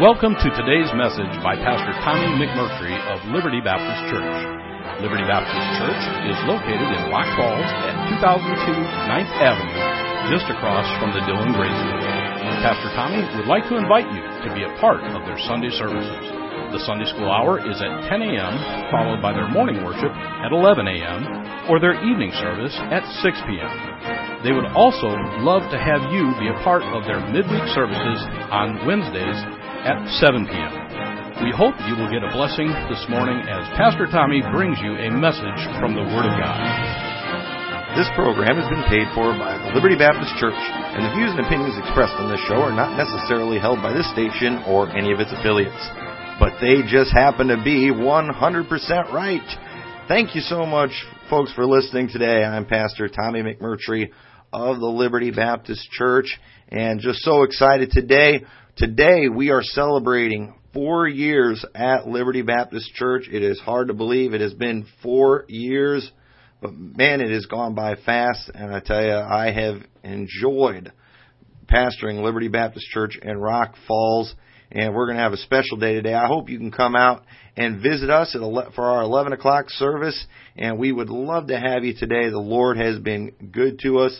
Welcome to today's message by Pastor Tommy McMurtry of Liberty Baptist Church. Liberty Baptist Church is located in Rock Falls at 2002 9th Avenue, just across from the Dillon Grade School. Pastor Tommy would like to invite you to be a part of their Sunday services. The Sunday school hour is at 10 a.m., followed by their morning worship at 11 a.m., or their evening service at 6 p.m. They would also love to have you be a part of their midweek services on Wednesdays at 7 p.m. We hope you will get a blessing this morning as Pastor Tommy brings you a message from the Word of God. This program has been paid for by the Liberty Baptist Church, and the views and opinions expressed on this show are not necessarily held by this station or any of its affiliates. But they just happen to be 100% right. Thank you so much, folks, for listening today. I'm Pastor Tommy McMurtry of the Liberty Baptist Church, and just so excited today. Today we are celebrating four years at Liberty Baptist Church. It is hard to believe it has been four years, but man, it has gone by fast. And I tell you, I have enjoyed pastoring Liberty Baptist Church in Rock Falls. And we're going to have a special day today. I hope you can come out and visit us at for our 11 o'clock service. And we would love to have you today. The Lord has been good to us.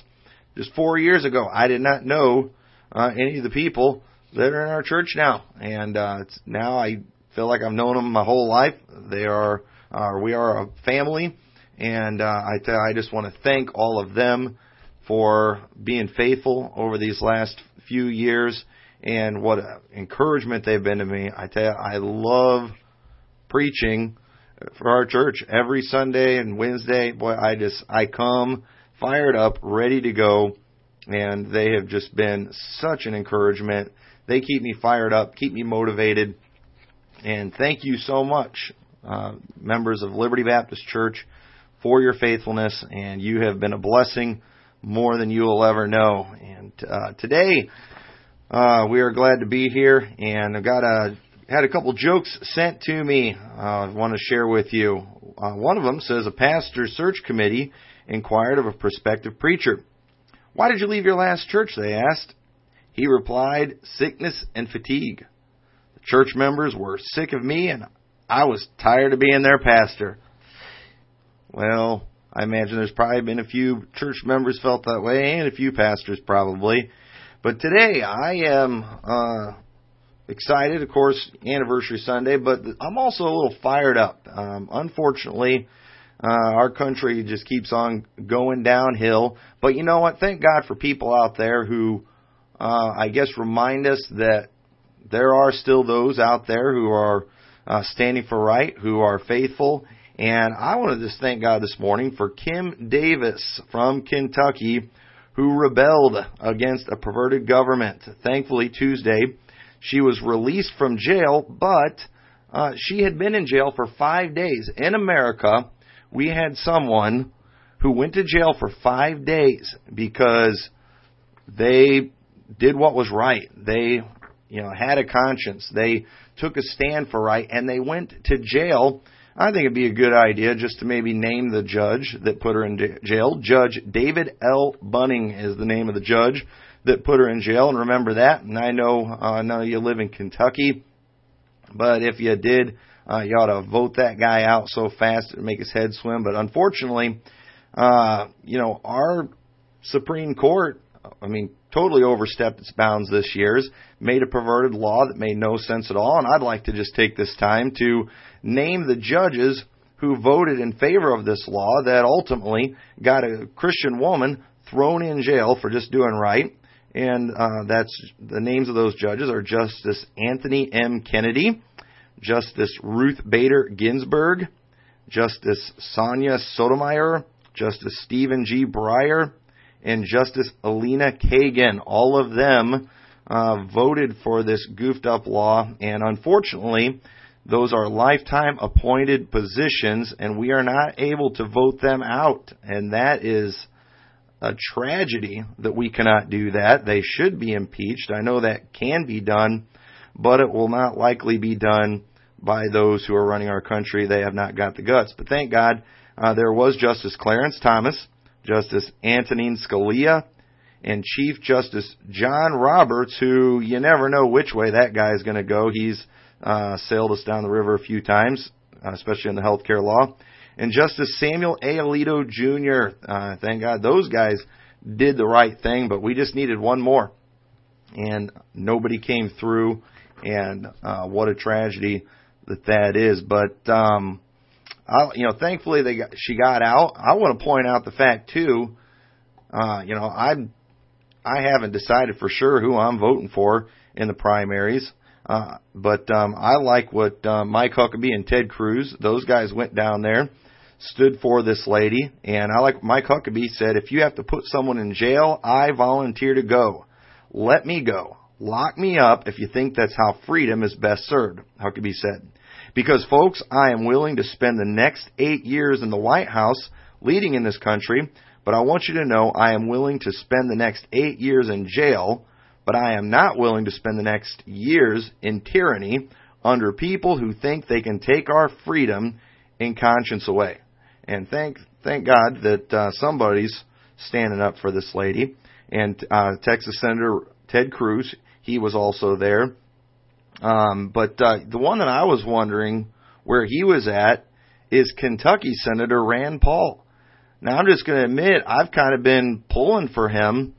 Just four years ago, I did not know uh, any of the people that are in our church now, and uh, it's, now I feel like I've known them my whole life. They are, uh, we are a family, and uh, I th- I just want to thank all of them for being faithful over these last few years, and what encouragement they've been to me. I tell you, I love preaching for our church every Sunday and Wednesday. Boy, I just I come fired up, ready to go, and they have just been such an encouragement they keep me fired up, keep me motivated. And thank you so much, uh, members of Liberty Baptist Church, for your faithfulness. And you have been a blessing more than you will ever know. And uh, today, uh, we are glad to be here. And I've got a had a couple jokes sent to me. Uh, I want to share with you. Uh, one of them says a pastor search committee inquired of a prospective preacher. Why did you leave your last church? They asked. He replied, Sickness and fatigue. The church members were sick of me, and I was tired of being their pastor. Well, I imagine there's probably been a few church members felt that way, and a few pastors probably. But today I am uh, excited, of course, anniversary Sunday, but I'm also a little fired up. Um, unfortunately, uh, our country just keeps on going downhill. But you know what? Thank God for people out there who uh, I guess, remind us that there are still those out there who are uh, standing for right, who are faithful. And I want to just thank God this morning for Kim Davis from Kentucky, who rebelled against a perverted government. Thankfully, Tuesday, she was released from jail, but uh, she had been in jail for five days. In America, we had someone who went to jail for five days because they did what was right. They, you know, had a conscience. They took a stand for right, and they went to jail. I think it'd be a good idea just to maybe name the judge that put her in jail. Judge David L. Bunning is the name of the judge that put her in jail, and remember that. And I know uh, none of you live in Kentucky, but if you did, uh, you ought to vote that guy out so fast it'd make his head swim. But unfortunately, uh, you know, our Supreme Court, I mean, totally overstepped its bounds this year's, made a perverted law that made no sense at all. And I'd like to just take this time to name the judges who voted in favor of this law that ultimately got a Christian woman thrown in jail for just doing right. And uh, that's the names of those judges are Justice Anthony M. Kennedy, Justice Ruth Bader Ginsburg, Justice Sonia Sotomayor, Justice Stephen G. Breyer, and Justice Elena Kagan. All of them uh, voted for this goofed up law, and unfortunately, those are lifetime appointed positions, and we are not able to vote them out. And that is a tragedy that we cannot do that. They should be impeached. I know that can be done, but it will not likely be done by those who are running our country. They have not got the guts. But thank God uh, there was Justice Clarence Thomas Justice Antonin Scalia, and Chief Justice John Roberts, who you never know which way that guy is going to go. He's uh, sailed us down the river a few times, uh, especially in the healthcare law. And Justice Samuel A. Alito Jr. Uh, thank God those guys did the right thing, but we just needed one more, and nobody came through. And uh, what a tragedy that that is. But um, I, you know, thankfully they got, she got out. I want to point out the fact too. Uh, you know, I I haven't decided for sure who I'm voting for in the primaries. Uh, but um, I like what uh, Mike Huckabee and Ted Cruz, those guys went down there, stood for this lady, and I like Mike Huckabee said, if you have to put someone in jail, I volunteer to go. Let me go. Lock me up if you think that's how freedom is best served, Huckabee said. Because folks, I am willing to spend the next eight years in the White House leading in this country, but I want you to know I am willing to spend the next eight years in jail, but I am not willing to spend the next years in tyranny under people who think they can take our freedom and conscience away. And thank thank God that uh, somebody's standing up for this lady. And uh, Texas Senator Ted Cruz, he was also there. Um, but uh, the one that I was wondering where he was at is Kentucky Senator Rand Paul. Now I'm just going to admit I've kind of been pulling for him,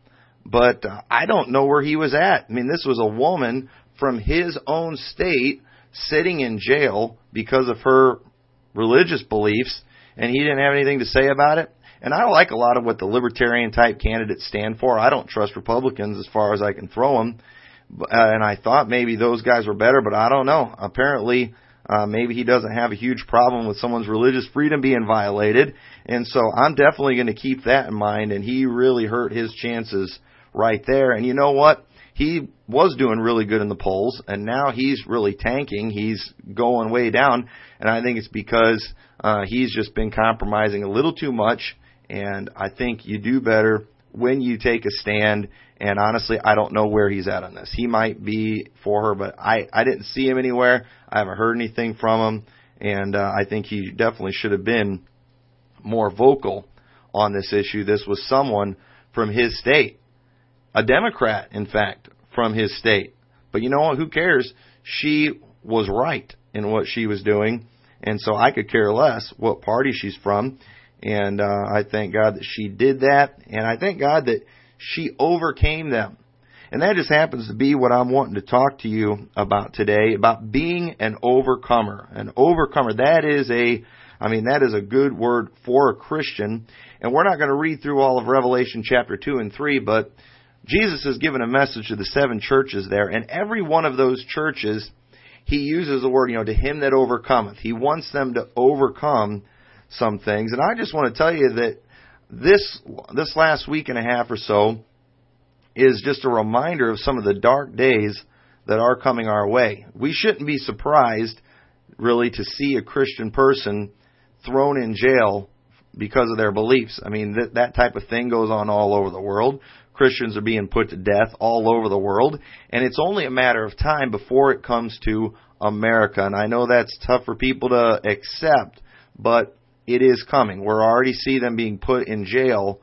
but uh, I don't know where he was at. I mean, this was a woman from his own state sitting in jail because of her religious beliefs, and he didn't have anything to say about it. And I like a lot of what the libertarian type candidates stand for. I don't trust Republicans as far as I can throw them. Uh, and I thought maybe those guys were better, but I don't know. Apparently, uh, maybe he doesn't have a huge problem with someone's religious freedom being violated, and so I'm definitely going to keep that in mind. And he really hurt his chances right there. And you know what? He was doing really good in the polls, and now he's really tanking. He's going way down, and I think it's because uh, he's just been compromising a little too much. And I think you do better when you take a stand. And honestly, I don't know where he's at on this. He might be for her, but I I didn't see him anywhere. I haven't heard anything from him, and uh, I think he definitely should have been more vocal on this issue. This was someone from his state, a Democrat, in fact, from his state. But you know what? Who cares? She was right in what she was doing, and so I could care less what party she's from. And uh, I thank God that she did that, and I thank God that she overcame them. And that just happens to be what I'm wanting to talk to you about today, about being an overcomer. An overcomer, that is a, I mean, that is a good word for a Christian. And we're not going to read through all of Revelation chapter 2 and 3, but Jesus has given a message to the seven churches there, and every one of those churches, he uses the word, you know, to him that overcometh. He wants them to overcome some things. And I just want to tell you that this this last week and a half or so is just a reminder of some of the dark days that are coming our way. We shouldn't be surprised really to see a Christian person thrown in jail because of their beliefs. I mean that that type of thing goes on all over the world. Christians are being put to death all over the world, and it's only a matter of time before it comes to America. And I know that's tough for people to accept, but it is coming. We're already see them being put in jail,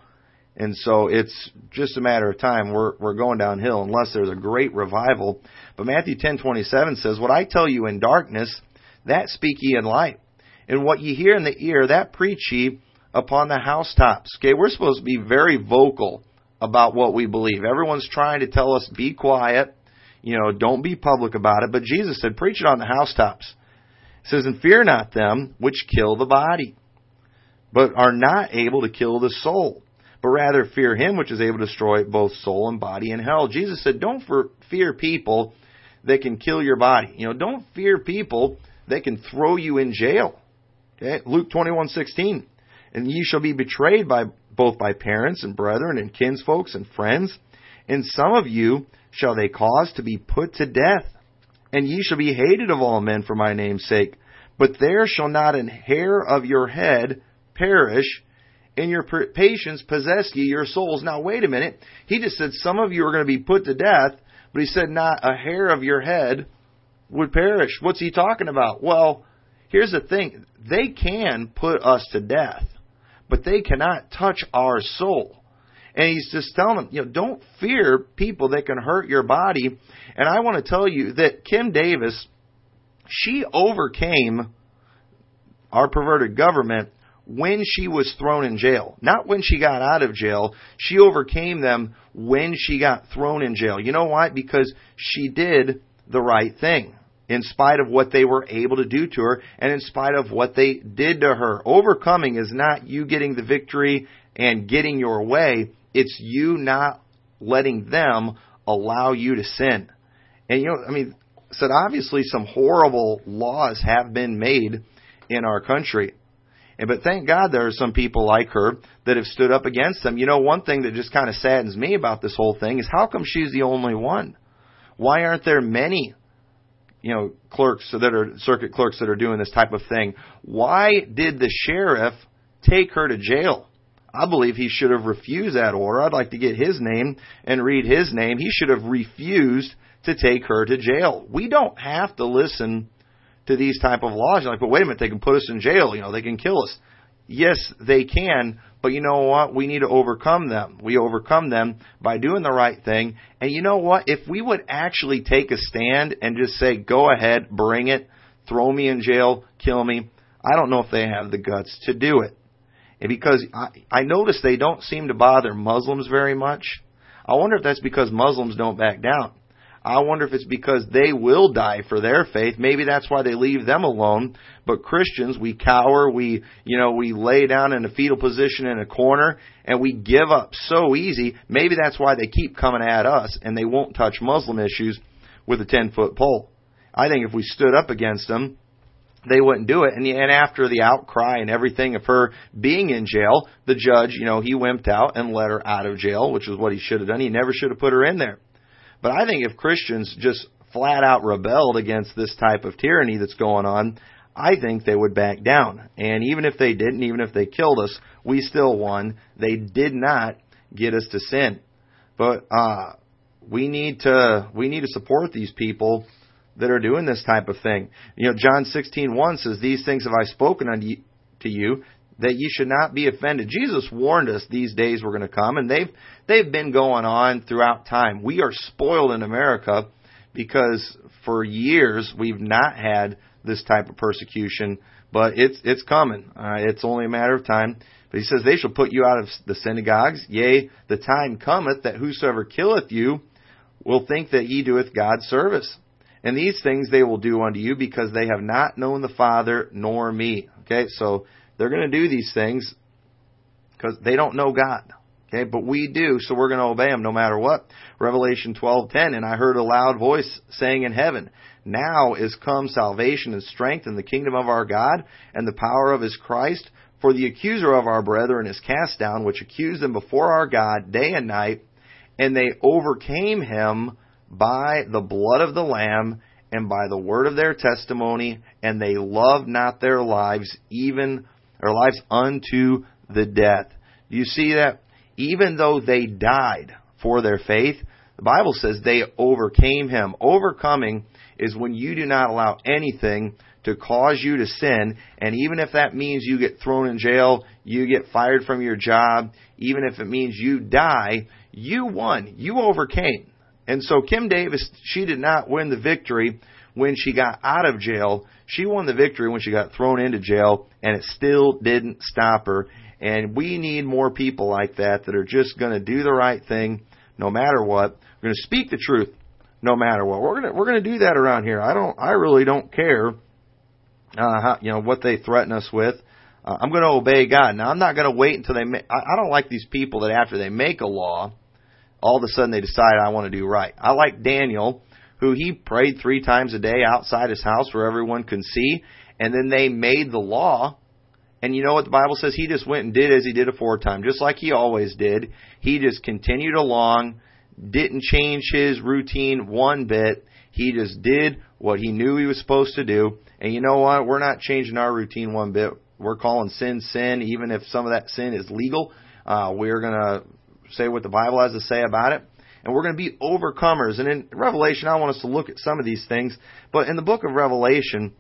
and so it's just a matter of time. We're we're going downhill unless there's a great revival. But Matthew 10:27 says, "What I tell you in darkness, that speak ye in light, and what ye hear in the ear, that preach ye upon the housetops." Okay, we're supposed to be very vocal about what we believe. Everyone's trying to tell us be quiet, you know, don't be public about it. But Jesus said, preach it on the housetops. He says, and fear not them which kill the body but are not able to kill the soul, but rather fear him which is able to destroy both soul and body in hell. Jesus said, don't fear people that can kill your body. You know, don't fear people that can throw you in jail. Okay? Luke 21:16. And ye shall be betrayed by both by parents and brethren and kinsfolks and friends, and some of you shall they cause to be put to death. And ye shall be hated of all men for my name's sake. But there shall not an hair of your head perish, in your patience possess ye your souls. Now, wait a minute. He just said some of you are going to be put to death, but he said not a hair of your head would perish. What's he talking about? Well, here's the thing. They can put us to death, but they cannot touch our soul. And he's just telling them, you know, don't fear people that can hurt your body. And I want to tell you that Kim Davis, she overcame our perverted government when she was thrown in jail. Not when she got out of jail. She overcame them when she got thrown in jail. You know why? Because she did the right thing in spite of what they were able to do to her and in spite of what they did to her. Overcoming is not you getting the victory and getting your way. It's you not letting them allow you to sin. And you know, I mean, said obviously some horrible laws have been made in our country. And but thank God there are some people like her that have stood up against them. You know, one thing that just kind of saddens me about this whole thing is how come she's the only one? Why aren't there many you know, clerks that are circuit clerks that are doing this type of thing. Why did the sheriff take her to jail? I believe he should have refused that order. I'd like to get his name and read his name. He should have refused to take her to jail. We don't have to listen to these type of laws. You're like, but wait a minute, they can put us in jail. You know, they can kill us. Yes, they can, but you know what? We need to overcome them. We overcome them by doing the right thing. And you know what? If we would actually take a stand and just say, go ahead, bring it, throw me in jail, kill me, I don't know if they have the guts to do it. And because I, I notice they don't seem to bother Muslims very much. I wonder if that's because Muslims don't back down. I wonder if it's because they will die for their faith. Maybe that's why they leave them alone. But Christians, we cower, we, you know, we lay down in a fetal position in a corner, and we give up so easy. Maybe that's why they keep coming at us, and they won't touch Muslim issues with a 10 foot pole. I think if we stood up against them, they wouldn't do it. And, and after the outcry and everything of her being in jail, the judge, you know, he wimped out and let her out of jail, which is what he should have done. He never should have put her in there. But I think if Christians just flat out rebelled against this type of tyranny that's going on, I think they would back down. And even if they didn't, even if they killed us, we still won. They did not get us to sin. But uh, we need to we need to support these people that are doing this type of thing. You know, John sixteen one says, "These things have I spoken unto you, that you should not be offended. Jesus warned us these days were going to come, and they've they've been going on throughout time. We are spoiled in America because for years we've not had this type of persecution, but it's it's coming. Uh, it's only a matter of time. But he says, They shall put you out of the synagogues. Yea, the time cometh that whosoever killeth you will think that ye doeth God service. And these things they will do unto you because they have not known the Father nor me. Okay, so they're going to do these things because they don't know God. Okay, but we do, so we're going to obey them no matter what. Revelation 12:10, and I heard a loud voice saying in heaven, "Now is come salvation and strength in the kingdom of our God and the power of his Christ, for the accuser of our brethren is cast down, which accused them before our God day and night, and they overcame him by the blood of the lamb and by the word of their testimony, and they loved not their lives even their lives unto the death. Do you see that? Even though they died for their faith, the Bible says they overcame him. Overcoming is when you do not allow anything to cause you to sin, and even if that means you get thrown in jail, you get fired from your job, even if it means you die, you won. You overcame. And so Kim Davis, she did not win the victory when she got out of jail. She won the victory when she got thrown into jail, and it still didn't stop her. And we need more people like that that are just going to do the right thing no matter what. We're going to speak the truth no matter what. We're going to we're going to do that around here. I don't I really don't care uh how, you know what they threaten us with. Uh, I'm going to obey God. Now I'm not going to wait until they ma- I, I don't like these people that after they make a law all of a sudden they decide I want to do right. I like Daniel who he prayed three times a day outside his house where everyone could see. And then they made the law. And you know what the Bible says? He just went and did as he did aforetime, just like he always did. He just continued along, didn't change his routine one bit. He just did what he knew he was supposed to do. And you know what? We're not changing our routine one bit. We're calling sin sin, even if some of that sin is legal. Uh, we're going to say what the Bible has to say about it and we're going to be overcomers. And in Revelation, I want us to look at some of these things. But in the book of Revelation,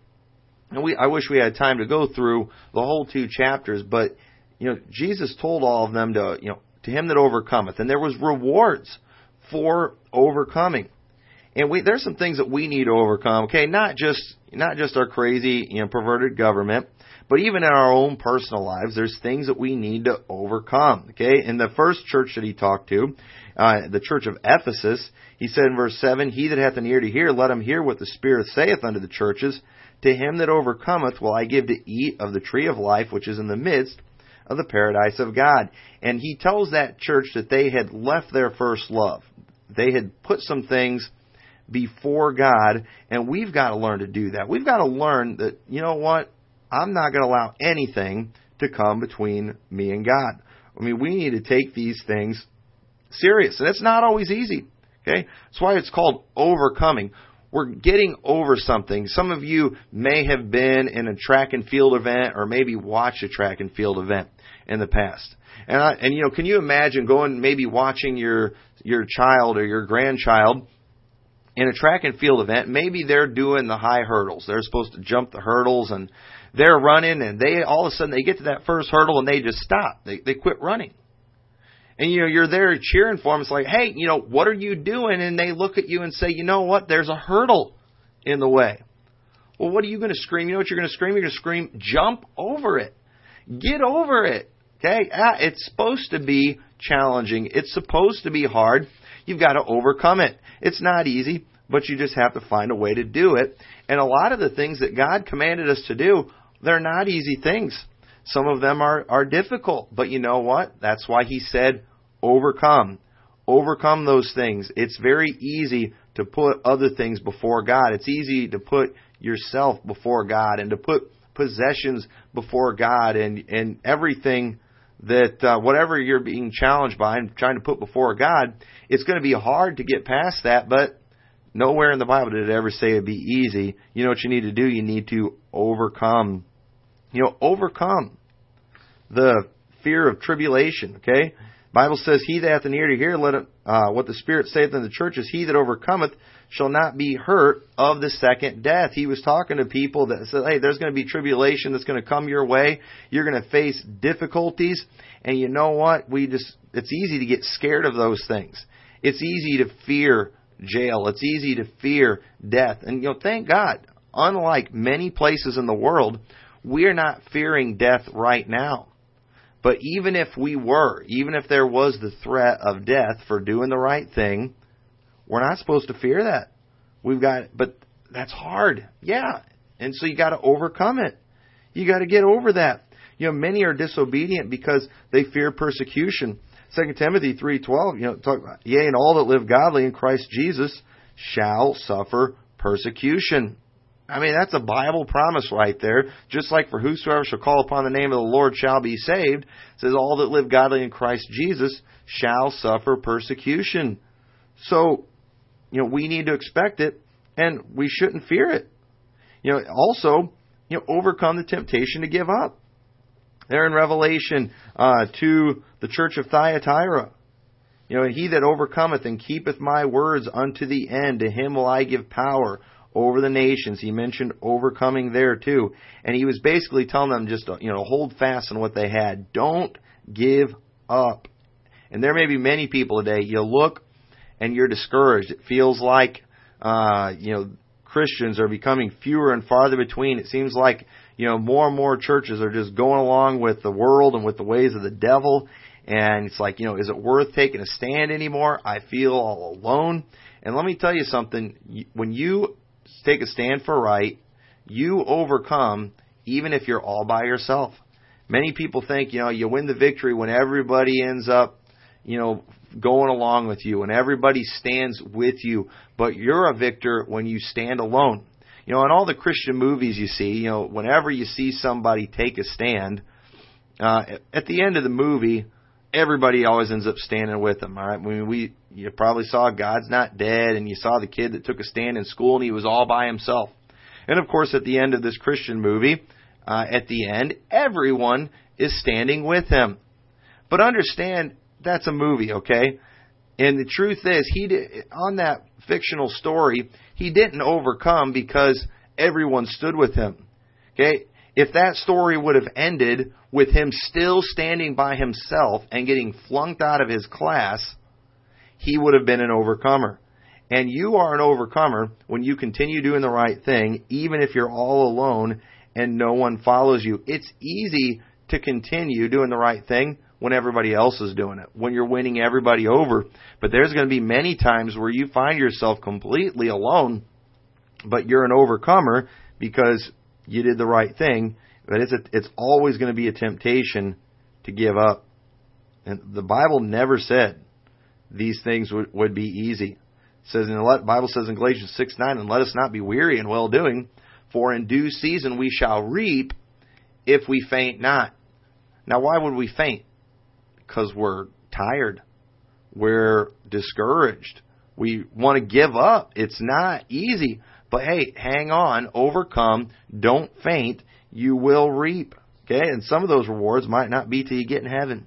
and we, I wish we had time to go through the whole two chapters, but you know, Jesus told all of them to, you know, to him that overcometh. And there was rewards for overcoming. And we, there's some things that we need to overcome. Okay, not just not just our crazy, you know, perverted government, but even in our own personal lives, there's things that we need to overcome. Okay, in the first church that he talked to, uh, the church of Ephesus, he said in verse seven, "He that hath an ear to hear, let him hear what the Spirit saith unto the churches. To him that overcometh will I give to eat of the tree of life which is in the midst." Of the paradise of God. And he tells that church that they had left their first love. They had put some things before God, and we've got to learn to do that. We've got to learn that, you know what? I'm not going to allow anything to come between me and God. I mean, we need to take these things serious, and it's not always easy. Okay? That's why it's called overcoming. We're getting over something. Some of you may have been in a track and field event or maybe watched a track and field event in the past. And I, and you know, can you imagine going maybe watching your your child or your grandchild in a track and field event, maybe they're doing the high hurdles. They're supposed to jump the hurdles and they're running and they all of a sudden they get to that first hurdle and they just stop. They they quit running. And you know, you're there cheering for them. It's like, hey, you know, what are you doing? And they look at you and say, you know what? There's a hurdle in the way. Well, what are you going to scream? You know what you're going to scream? You're going to scream, jump over it. Get over it. Okay? Ah, it's supposed to be challenging. It's supposed to be hard. You've got to overcome it. It's not easy, but you just have to find a way to do it. And a lot of the things that God commanded us to do, they're not easy things. Some of them are, are difficult, but you know what? That's why He said, overcome. Overcome those things. It's very easy to put other things before God. It's easy to put yourself before God and to put possessions before God and, and everything that uh, whatever you're being challenged by and trying to put before God, it's going to be hard to get past that, but nowhere in the Bible did it ever say it'd be easy. You know what you need to do? You need to overcome. You know, overcome the fear of tribulation, okay? Bible says, He that hath an ear to hear, let it, uh, what the Spirit saith in the churches, he that overcometh shall not be hurt of the second death. He was talking to people that said, hey, there's going to be tribulation that's going to come your way. You're going to face difficulties. And you know what? We just, it's easy to get scared of those things. It's easy to fear jail. It's easy to fear death. And you know, thank God, unlike many places in the world, we're not fearing death right now. But even if we were, even if there was the threat of death for doing the right thing, we're not supposed to fear that. We've got, but that's hard. Yeah. And so you got to overcome it. You got to get over that. You know, many are disobedient because they fear persecution. Second Timothy three twelve, you know, talk about, yea, and all that live godly in Christ Jesus shall suffer persecution. I mean, that's a Bible promise right there. Just like for whosoever shall call upon the name of the Lord shall be saved, it says all that live godly in Christ Jesus shall suffer persecution. So you know, we need to expect it and we shouldn't fear it. You know, also, you know, overcome the temptation to give up. There in Revelation uh, to the church of Thyatira, you know, he that overcometh and keepeth my words unto the end, to him will I give power over the nations. He mentioned overcoming there too, and he was basically telling them just you know hold fast on what they had. Don't give up. And there may be many people today. You look and you're discouraged. It feels like, uh, you know, Christians are becoming fewer and farther between. It seems like, you know, more and more churches are just going along with the world and with the ways of the devil. And it's like, you know, is it worth taking a stand anymore? I feel all alone. And let me tell you something. When you take a stand for right, you overcome even if you're all by yourself. Many people think, you know, you win the victory when everybody ends up, you know, going along with you and everybody stands with you, but you're a victor when you stand alone. You know, in all the Christian movies you see, you know, whenever you see somebody take a stand, uh, at the end of the movie, everybody always ends up standing with them. All right, I mean, we you probably saw God's Not Dead, and you saw the kid that took a stand in school, and he was all by himself. And of course, at the end of this Christian movie, uh, at the end, everyone is standing with him. But understand, that's a movie, okay? And the truth is, he did, on that fictional story, he didn't overcome because everyone stood with him. Okay? If that story would have ended with him still standing by himself and getting flunked out of his class, he would have been an overcomer. And you are an overcomer when you continue doing the right thing, even if you're all alone and no one follows you. It's easy to continue doing the right thing when everybody else is doing it, when you're winning everybody over. But there's going to be many times where you find yourself completely alone, but you're an overcomer because you did the right thing. But it's a, it's always going to be a temptation to give up. And the Bible never said these things would, would be easy. It says in the Bible says in Galatians six nine, and let us not be weary in well doing, for in due season we shall reap if we faint not. Now, why would we faint? Because we're tired. We're discouraged. We want to give up. It's not easy. But hey, hang on, overcome, don't faint, you will reap. Okay? And some of those rewards might not be till you get in heaven.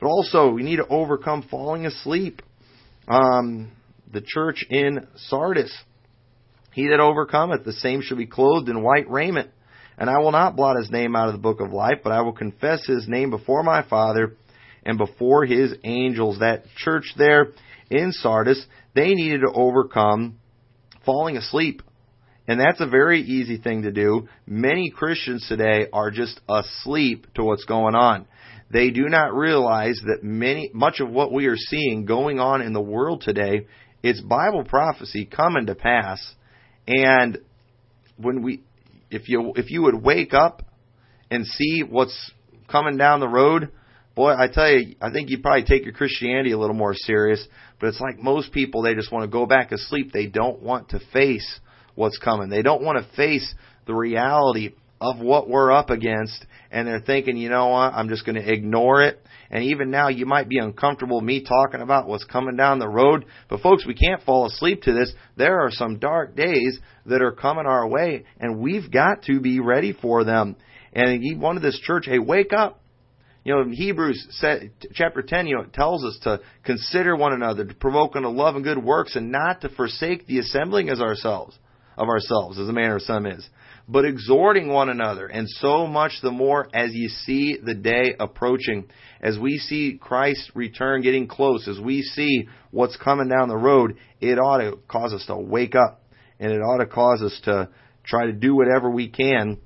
But also, we need to overcome falling asleep. Um, the church in Sardis. He that overcometh, the same shall be clothed in white raiment. And I will not blot his name out of the book of life, but I will confess his name before my Father and before his angels. That church there in Sardis, they needed to overcome falling asleep. And that's a very easy thing to do. Many Christians today are just asleep to what's going on. They do not realize that many, much of what we are seeing going on in the world today, it's Bible prophecy coming to pass. And when we, if you if you would wake up and see what's coming down the road, boy, I tell you, I think you'd probably take your Christianity a little more serious. But it's like most people, they just want to go back to sleep. They don't want to face what's coming. They don't want to face the reality of what we're up against. And they're thinking, you know what, I'm just going to ignore it. And even now, you might be uncomfortable me talking about what's coming down the road. But folks, we can't fall asleep to this. There are some dark days that are coming our way, and we've got to be ready for them. And he wanted this church, hey, wake up. You know, in Hebrews said, chapter 10, you know, it tells us to consider one another, to provoke unto love and good works, and not to forsake the assembling as ourselves, of ourselves, as the manner of some is but exhorting one another, and so much the more as ye see the day approaching. As we see Christ's return getting close, as we see what's coming down the road, it ought to cause us to wake up, and it ought to cause us to try to do whatever we can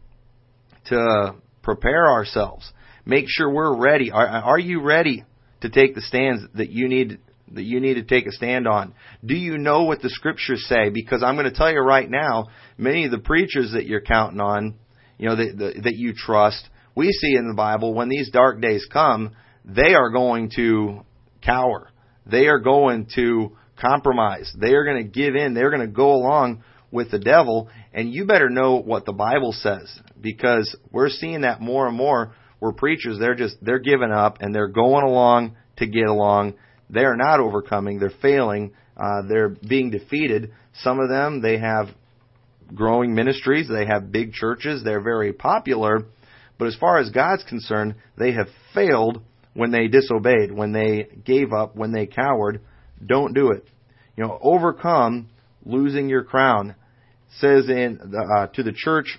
to prepare ourselves. Make sure we're ready. Are, are you ready to take the stands that you need that you need to take a stand on? Do you know what the scriptures say? Because I'm going to tell you right now, many of the preachers that you're counting on, you know, that, that, that you trust, we see in the Bible when these dark days come, they are going to cower. They are going to compromise. They are going to give in. They're going to go along with the devil. And you better know what the Bible says because we're seeing that more and more where preachers, they're just, they're giving up and they're going along to get along they are not overcoming. They're failing. Uh, they're being defeated. Some of them, they have growing ministries. They have big churches. They're very popular. But as far as God's concerned, they have failed when they disobeyed, when they gave up, when they cowered. Don't do it. You know, overcome losing your crown. It says in uh, to the church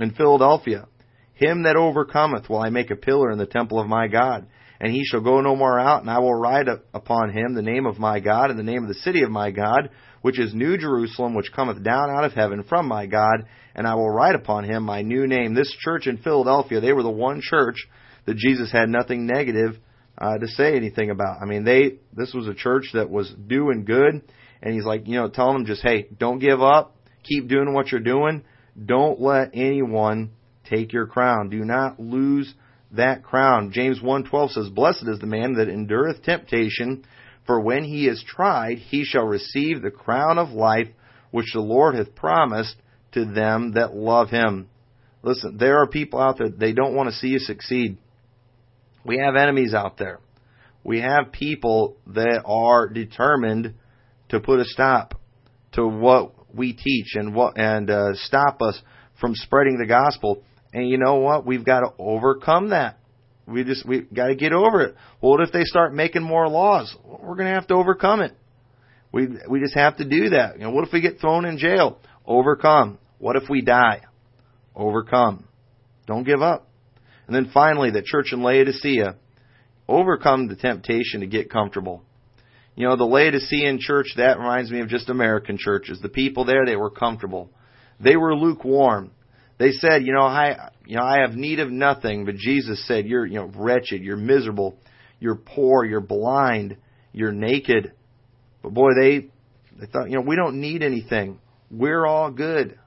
in Philadelphia, Him that overcometh will I make a pillar in the temple of my God and he shall go no more out, and I will write upon him the name of my God, and the name of the city of my God, which is New Jerusalem, which cometh down out of heaven from my God, and I will write upon him my new name. This church in Philadelphia, they were the one church that Jesus had nothing negative uh, to say anything about. I mean, they this was a church that was doing good, and he's like, you know, telling them just, hey, don't give up, keep doing what you're doing, don't let anyone take your crown, do not lose that crown. James 1:12 says, "Blessed is the man that endureth temptation, for when he is tried, he shall receive the crown of life which the Lord hath promised to them that love him." Listen, there are people out there they don't want to see you succeed. We have enemies out there. We have people that are determined to put a stop to what we teach and what and uh, stop us from spreading the gospel. And you know what? We've got to overcome that. We just we got to get over it. Well, what if they start making more laws? We're going to have to overcome it. We we just have to do that. You know, what if we get thrown in jail? Overcome. What if we die? Overcome. Don't give up. And then finally, the church in Laodicea overcome the temptation to get comfortable. You know, the Laodicean church, that reminds me of just American churches. The people there, they were comfortable. They were lukewarm. They said, you know, I, you know, I have need of nothing, but Jesus said, you're, you know, wretched, you're miserable, you're poor, you're blind, you're naked. But boy, they, they thought, you know, we don't need anything. We're all good.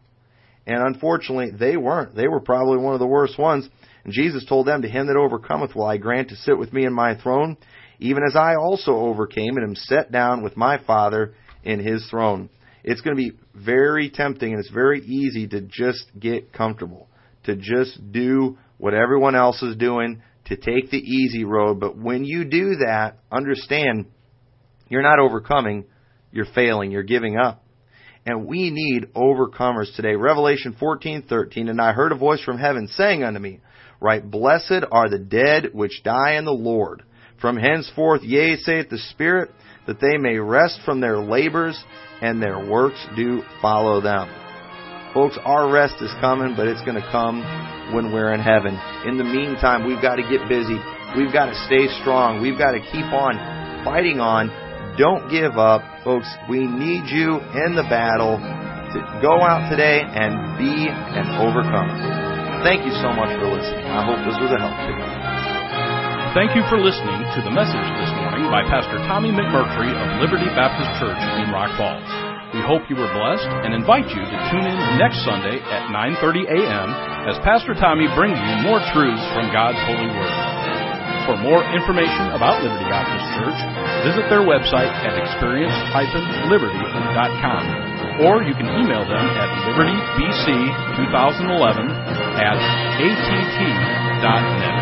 And unfortunately, they weren't. They were probably one of the worst ones. And Jesus told them, To him that overcometh will I grant to sit with me in my throne, even as I also overcame and am set down with my Father in his throne. It's going to be very tempting and it's very easy to just get comfortable, to just do what everyone else is doing, to take the easy road. But when you do that, understand you're not overcoming, you're failing, you're giving up. And we need overcomers today. Revelation 14:13 and I heard a voice from heaven saying unto me, Write, blessed are the dead which die in the Lord. From henceforth, yea, saith the Spirit, that they may rest from their labors, and their works do follow them. Folks, our rest is coming, but it's going to come when we're in heaven. In the meantime, we've got to get busy. We've got to stay strong. We've got to keep on fighting on. Don't give up. Folks, we need you in the battle to go out today and be an overcomer. Thank you so much for listening. I hope this was a help to you. Thank you for listening to the message this morning by Pastor Tommy McMurtry of Liberty Baptist Church in Rock Falls. We hope you were blessed and invite you to tune in next Sunday at 9:30 a.m. as Pastor Tommy brings you more truths from God's holy word. For more information about Liberty Baptist Church, visit their website at experience-liberty.com or you can email them at libertybc2011 at att.net.